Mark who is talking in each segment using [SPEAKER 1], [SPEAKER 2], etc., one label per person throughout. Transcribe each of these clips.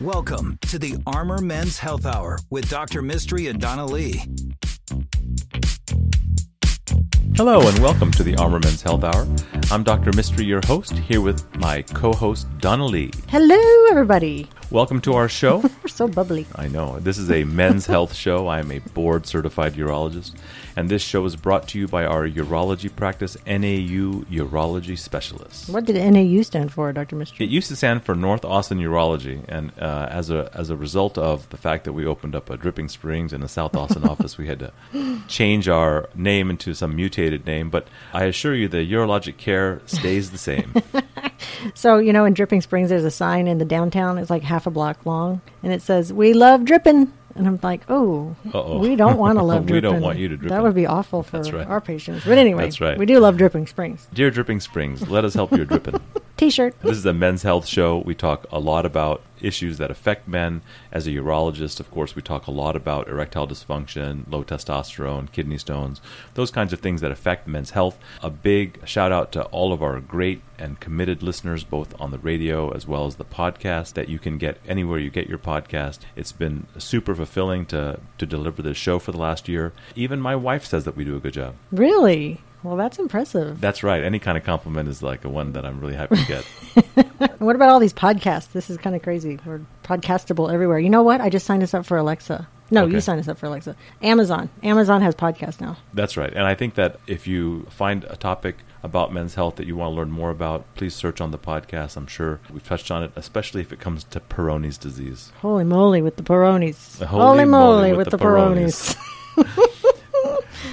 [SPEAKER 1] Welcome to the Armor Men's Health Hour with Dr. Mistry and Donna Lee.
[SPEAKER 2] Hello and welcome to the Armor Men's Health Hour. I'm Dr. Mistry, your host, here with my co-host Donna Lee.
[SPEAKER 3] Hello, everybody.
[SPEAKER 2] Welcome to our show.
[SPEAKER 3] We're so bubbly.
[SPEAKER 2] I know. This is a men's health show. I am a board certified urologist, and this show is brought to you by our urology practice, NAU Urology Specialists.
[SPEAKER 3] What did NAU stand for, Dr. Mistry?
[SPEAKER 2] It used to stand for North Austin Urology, and uh, as a as a result of the fact that we opened up a Dripping Springs in the South Austin office, we had to change our name into some mutated name. But I assure you, the urologic care stays the same.
[SPEAKER 3] So, you know, in Dripping Springs, there's a sign in the downtown. It's like half a block long, and it says, "We love dripping." And I'm like, "Oh,
[SPEAKER 2] Uh-oh.
[SPEAKER 3] we don't want to love
[SPEAKER 2] We
[SPEAKER 3] dripping.
[SPEAKER 2] don't want you to drip
[SPEAKER 3] That
[SPEAKER 2] in.
[SPEAKER 3] would be awful for
[SPEAKER 2] right.
[SPEAKER 3] our patients." But anyway,
[SPEAKER 2] That's right.
[SPEAKER 3] We do love Dripping Springs.
[SPEAKER 2] Dear Dripping Springs, let us help your dripping.
[SPEAKER 3] T-shirt.
[SPEAKER 2] This is a men's health show. We talk a lot about issues that affect men. As a urologist, of course, we talk a lot about erectile dysfunction, low testosterone, kidney stones, those kinds of things that affect men's health. A big shout out to all of our great and committed listeners, both on the radio as well as the podcast, that you can get anywhere you get your podcast. It's been super fulfilling to, to deliver this show for the last year. Even my wife says that we do a good job.
[SPEAKER 3] Really? Well, that's impressive.
[SPEAKER 2] That's right. Any kind of compliment is like a one that I'm really happy to get.
[SPEAKER 3] What about all these podcasts? This is kind of crazy. We're podcastable everywhere. You know what? I just signed us up for Alexa. No,
[SPEAKER 2] Okay.
[SPEAKER 3] you signed us up for Alexa. Amazon. Amazon has podcasts now.
[SPEAKER 2] That's right. And I think that if you find a topic about men's health that you want to learn more about, please search on the podcast. I'm sure we've touched on it, especially if it comes to Peyronie's disease.
[SPEAKER 3] Holy moly with the Peyronie's.
[SPEAKER 2] Holy
[SPEAKER 3] Holy,
[SPEAKER 2] moly
[SPEAKER 3] moly
[SPEAKER 2] with
[SPEAKER 3] with,
[SPEAKER 2] the
[SPEAKER 3] the Peyronie's.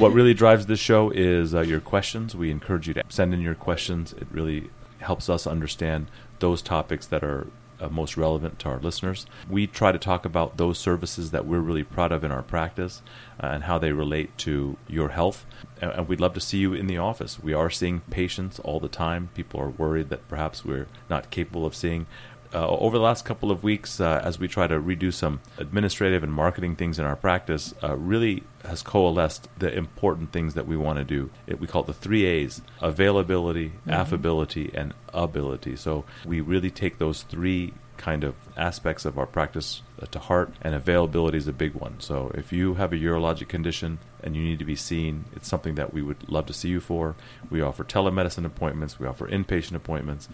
[SPEAKER 2] What really drives this show is uh, your questions. We encourage you to send in your questions. It really helps us understand those topics that are uh, most relevant to our listeners. We try to talk about those services that we're really proud of in our practice uh, and how they relate to your health. And, and we'd love to see you in the office. We are seeing patients all the time. People are worried that perhaps we're not capable of seeing. Uh, over the last couple of weeks, uh, as we try to redo some administrative and marketing things in our practice, uh, really has coalesced the important things that we want to do. It, we call it the three A's availability, affability, and ability. So we really take those three kind of aspects of our practice to heart, and availability is a big one. So if you have a urologic condition and you need to be seen, it's something that we would love to see you for. We offer telemedicine appointments, we offer inpatient appointments.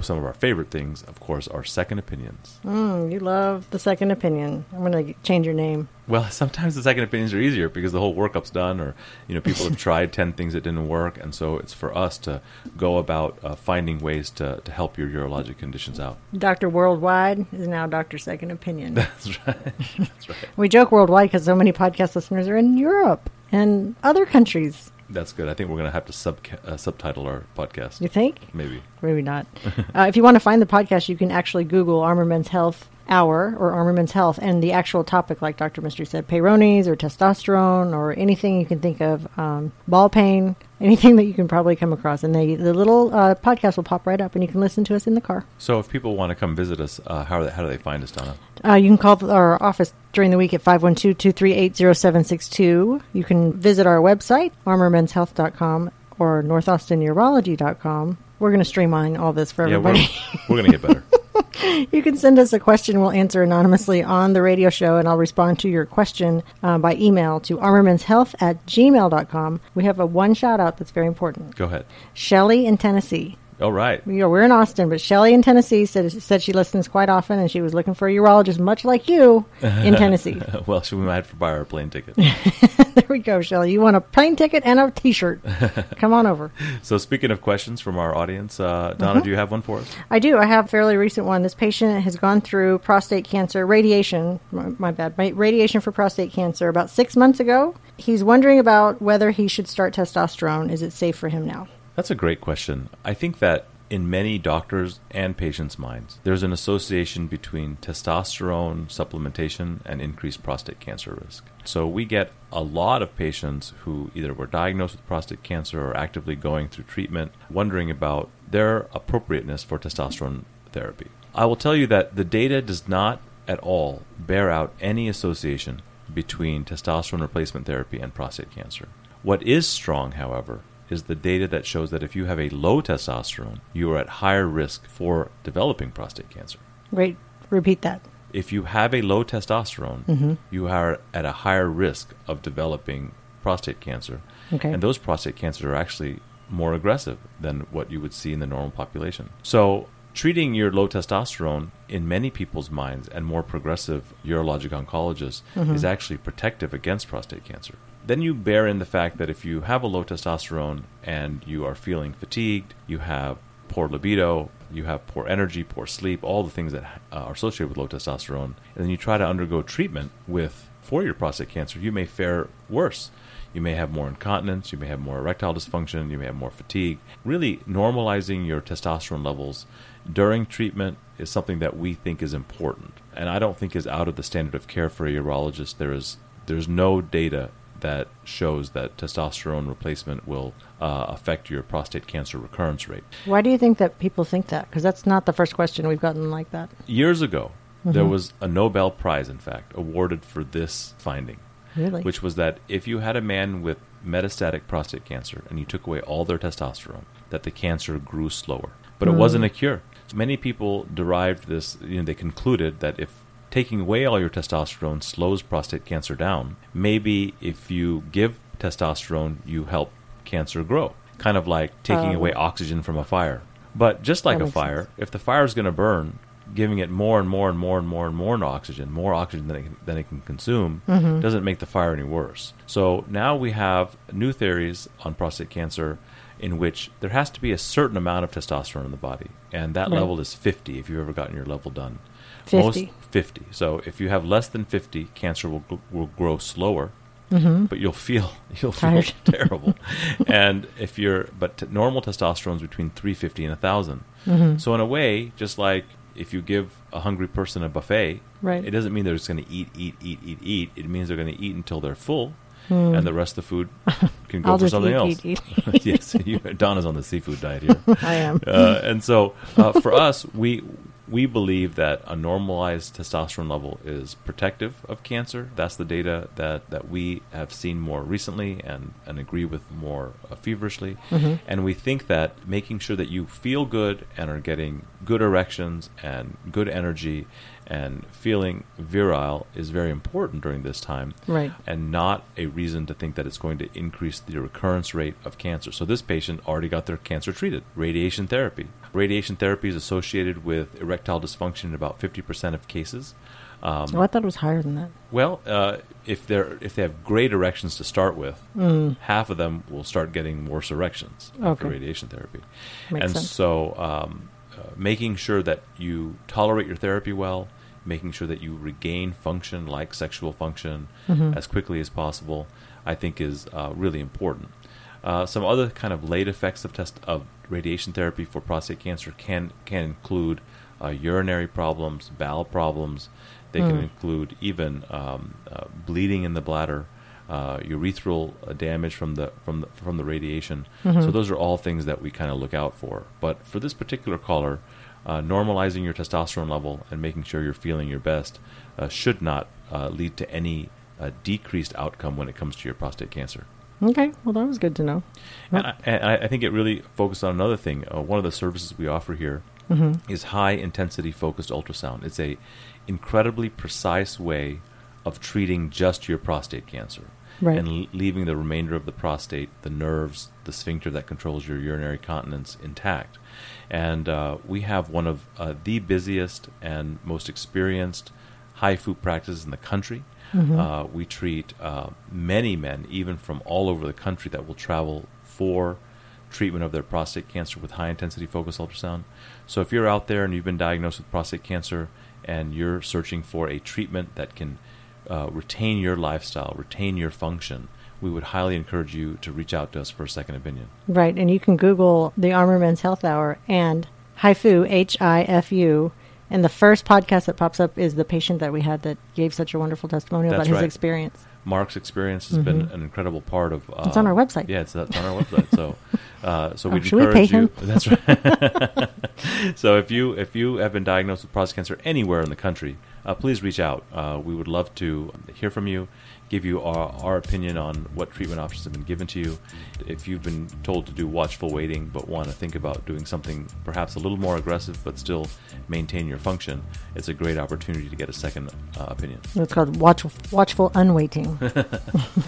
[SPEAKER 2] Some of our favorite things, of course, are second opinions.
[SPEAKER 3] Mm, you love the second opinion. I'm going to change your name.
[SPEAKER 2] Well, sometimes the second opinions are easier because the whole workup's done, or you know, people have tried ten things that didn't work, and so it's for us to go about uh, finding ways to, to help your urologic conditions out.
[SPEAKER 3] Dr. Worldwide is now Dr. Second Opinion.
[SPEAKER 2] That's right. That's right.
[SPEAKER 3] we joke worldwide because so many podcast listeners are in Europe and other countries.
[SPEAKER 2] That's good. I think we're going to have to sub uh, subtitle our podcast.
[SPEAKER 3] You think?
[SPEAKER 2] Maybe.
[SPEAKER 3] Maybe not. uh, if you want to find the podcast, you can actually Google Armor Men's Health Hour or Armor Men's Health, and the actual topic, like Dr. Mistry said, Peyronie's or testosterone or anything you can think of, um, ball pain, anything that you can probably come across. And they, the little uh, podcast will pop right up, and you can listen to us in the car.
[SPEAKER 2] So, if people want to come visit us, uh, how, are they, how do they find us, Donna?
[SPEAKER 3] Uh, you can call our office during the week at 512-238-0762. You can visit our website, armormenshealth.com or northaustinurology.com. We're going to streamline all this for
[SPEAKER 2] Yeah, we're,
[SPEAKER 3] everybody.
[SPEAKER 2] we're going to get better.
[SPEAKER 3] you can send us a question. We'll answer anonymously on the radio show, and I'll respond to your question uh, by email to armormenshealth at gmail.com. We have a one shout out that's very important.
[SPEAKER 2] Go ahead.
[SPEAKER 3] Shelly in Tennessee.
[SPEAKER 2] All right.
[SPEAKER 3] Know, we're in Austin, but Shelly in Tennessee said, said she listens quite often, and she was looking for a urologist much like you in Tennessee.
[SPEAKER 2] Well, should we might have to buy our plane ticket.
[SPEAKER 3] there we go, Shelly. You want a plane ticket and a T-shirt? Come on over.
[SPEAKER 2] so, speaking of questions from our audience, uh, Donna, do you have one for us?
[SPEAKER 3] I do. I have a fairly recent one. This patient has gone through prostate cancer radiation. My, my bad. My, radiation for prostate cancer about six months ago. He's wondering about whether he should start testosterone. Is it safe for him now?
[SPEAKER 2] That's a great question. I think that in many doctors and patients' minds, there's an association between testosterone supplementation and increased prostate cancer risk. So we get a lot of patients who either were diagnosed with prostate cancer or actively going through treatment wondering about their appropriateness for testosterone therapy. I will tell you that the data does not at all bear out any association between testosterone replacement therapy and prostate cancer. What is strong, however, is the data that shows that if you have a low testosterone, you are at higher risk for developing prostate cancer.
[SPEAKER 3] Wait, repeat that.
[SPEAKER 2] If you have a low testosterone,
[SPEAKER 3] Mm-hmm.
[SPEAKER 2] you are at a higher risk of developing prostate cancer.
[SPEAKER 3] Okay.
[SPEAKER 2] And those prostate cancers are actually more aggressive than what you would see in the normal population. So, treating your low testosterone in many people's minds and more progressive urologic oncologists
[SPEAKER 3] Mm-hmm.
[SPEAKER 2] is actually protective against prostate cancer. Then you bear in the fact that if you have a low testosterone and you are feeling fatigued, you have poor libido, you have poor energy, poor sleep, all the things that uh, are associated with low testosterone, and then you try to undergo treatment with for your prostate cancer, you may fare worse. You may have more incontinence, you may have more erectile dysfunction, you may have more fatigue. Really, normalizing your testosterone levels during treatment is something that we think is important, and I don't think is out of the standard of care for a urologist. There is there's no data that shows that testosterone replacement will uh, affect your prostate cancer recurrence rate.
[SPEAKER 3] Why do you think that people think that? Because that's not the first question we've gotten like that.
[SPEAKER 2] Years ago, there was a Nobel Prize, in fact, awarded for this finding,
[SPEAKER 3] Really?
[SPEAKER 2] which was that if you had a man with metastatic prostate cancer and you took away all their testosterone, that the cancer grew slower. But it wasn't a cure. So many people derived this, you know, they concluded that if taking away all your testosterone slows prostate cancer down, maybe if you give testosterone, you help cancer grow. Kind of like taking
[SPEAKER 3] Oh.
[SPEAKER 2] away oxygen from a fire. But just like a fire,
[SPEAKER 3] sense.
[SPEAKER 2] if the fire is going to burn, giving it more and more and more and more and more oxygen, more oxygen than it can, than it can consume,
[SPEAKER 3] Mm-hmm.
[SPEAKER 2] doesn't make the fire any worse. So now we have new theories on prostate cancer in which there has to be a certain amount of testosterone in the body, and that
[SPEAKER 3] Right.
[SPEAKER 2] level is 50 if you've ever gotten your level done.
[SPEAKER 3] 50.
[SPEAKER 2] 50. So if you have less than 50, cancer will, will grow slower. But you'll feel you'll
[SPEAKER 3] Tired.
[SPEAKER 2] feel terrible, and if you're but t- normal testosterone is between three fifty and thousand. So in a way, just like if you give a hungry person a buffet,
[SPEAKER 3] Right.
[SPEAKER 2] it doesn't mean they're just going to eat, eat, eat, eat, eat. It means they're going to eat until they're full, and the rest of the food can go for something
[SPEAKER 3] eat,
[SPEAKER 2] else.
[SPEAKER 3] eat,
[SPEAKER 2] yes, you, Donna's on the seafood diet here.
[SPEAKER 3] I am.
[SPEAKER 2] Uh, and so uh, for us, we we believe that a normalized testosterone level is protective of cancer. That's the data that, that we have seen more recently and, and agree with more uh, feverishly. And we think that making sure that you feel good and are getting good erections and good energy and feeling virile is very important during this time
[SPEAKER 3] Right.
[SPEAKER 2] and not a reason to think that it's going to increase the recurrence rate of cancer. So this patient already got their cancer treated. Radiation therapy. Radiation therapy is associated with erectile dysfunction in about 50% of cases. Um,
[SPEAKER 3] Oh, I thought it was higher than that.
[SPEAKER 2] well, uh, if they're if they have great erections to start with, half of them will start getting worse erections after
[SPEAKER 3] Mm.
[SPEAKER 2] Radiation therapy.
[SPEAKER 3] Makes
[SPEAKER 2] and
[SPEAKER 3] sense.
[SPEAKER 2] so, um, uh, making sure that you tolerate your therapy well, making sure that you regain function like sexual function
[SPEAKER 3] Mm-hmm.
[SPEAKER 2] as quickly as possible, I think is uh, really important. Uh, some other kind of late effects of test of radiation therapy for prostate cancer can can include uh, urinary problems, bowel problems. They can include even um, uh, bleeding in the bladder, uh, urethral uh, damage from the from the, from the radiation. So those are all things that we kind of look out for. But for this particular caller, uh, normalizing your testosterone level and making sure you're feeling your best uh, should not uh, lead to any uh, decreased outcome when it comes to your prostate cancer.
[SPEAKER 3] Okay, well, that was good to know.
[SPEAKER 2] And I, and I think it really focused on another thing. Uh, one of the services we offer here is high intensity focused ultrasound. It's a incredibly precise way of treating just your prostate cancer
[SPEAKER 3] Right.
[SPEAKER 2] and l- leaving the remainder of the prostate, the nerves, the sphincter that controls your urinary continence intact. And uh, we have one of uh, the busiest and most experienced HIFU practices in the country. Uh, we treat uh, many men, even from all over the country, that will travel for treatment of their prostate cancer with high intensity focused ultrasound. So if you're out there and you've been diagnosed with prostate cancer and you're searching for a treatment that can uh, retain your lifestyle, retain your function, we would highly encourage you to reach out to us for a second opinion.
[SPEAKER 3] Right, and you can Google the Armor Men's Health Hour and HIFU, H I F U. And the first podcast that pops up is the patient that we had that gave such a wonderful testimonial
[SPEAKER 2] That's
[SPEAKER 3] about his experience.
[SPEAKER 2] Mark's experience has been an incredible part of. Uh,
[SPEAKER 3] Mm-hmm. It's on our website.
[SPEAKER 2] Yeah, it's, it's on our website. So, uh, so
[SPEAKER 3] Oh,
[SPEAKER 2] we
[SPEAKER 3] should we
[SPEAKER 2] encourage
[SPEAKER 3] pay
[SPEAKER 2] you. That's right. so if you if you have been diagnosed with prostate cancer anywhere in the country, uh, please reach out. Uh, we would love to hear from you, give you our, our opinion on what treatment options have been given to you. If you've been told to do watchful waiting but want to think about doing something perhaps a little more aggressive but still maintain your function, it's a great opportunity to get a second uh, opinion.
[SPEAKER 3] It's called watch, watchful unwaiting.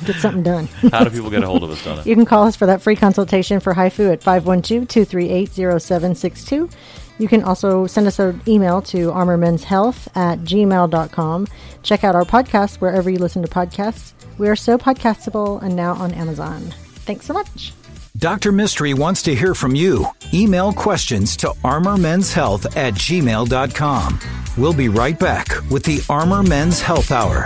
[SPEAKER 3] Get something done.
[SPEAKER 2] How do people get a hold of us, Donna?
[SPEAKER 3] You can call us for that free consultation for HIFU at 512-238-0762. You can also send us an email to armormenshealth at gmail.com. Check out our podcast wherever you listen to podcasts. We are so podcastable and now on Amazon. Thanks so much.
[SPEAKER 1] Dr. Mistry wants to hear from you. Email questions to armormenshealth at gmail.com. We'll be right back with the Armor Men's Health Hour.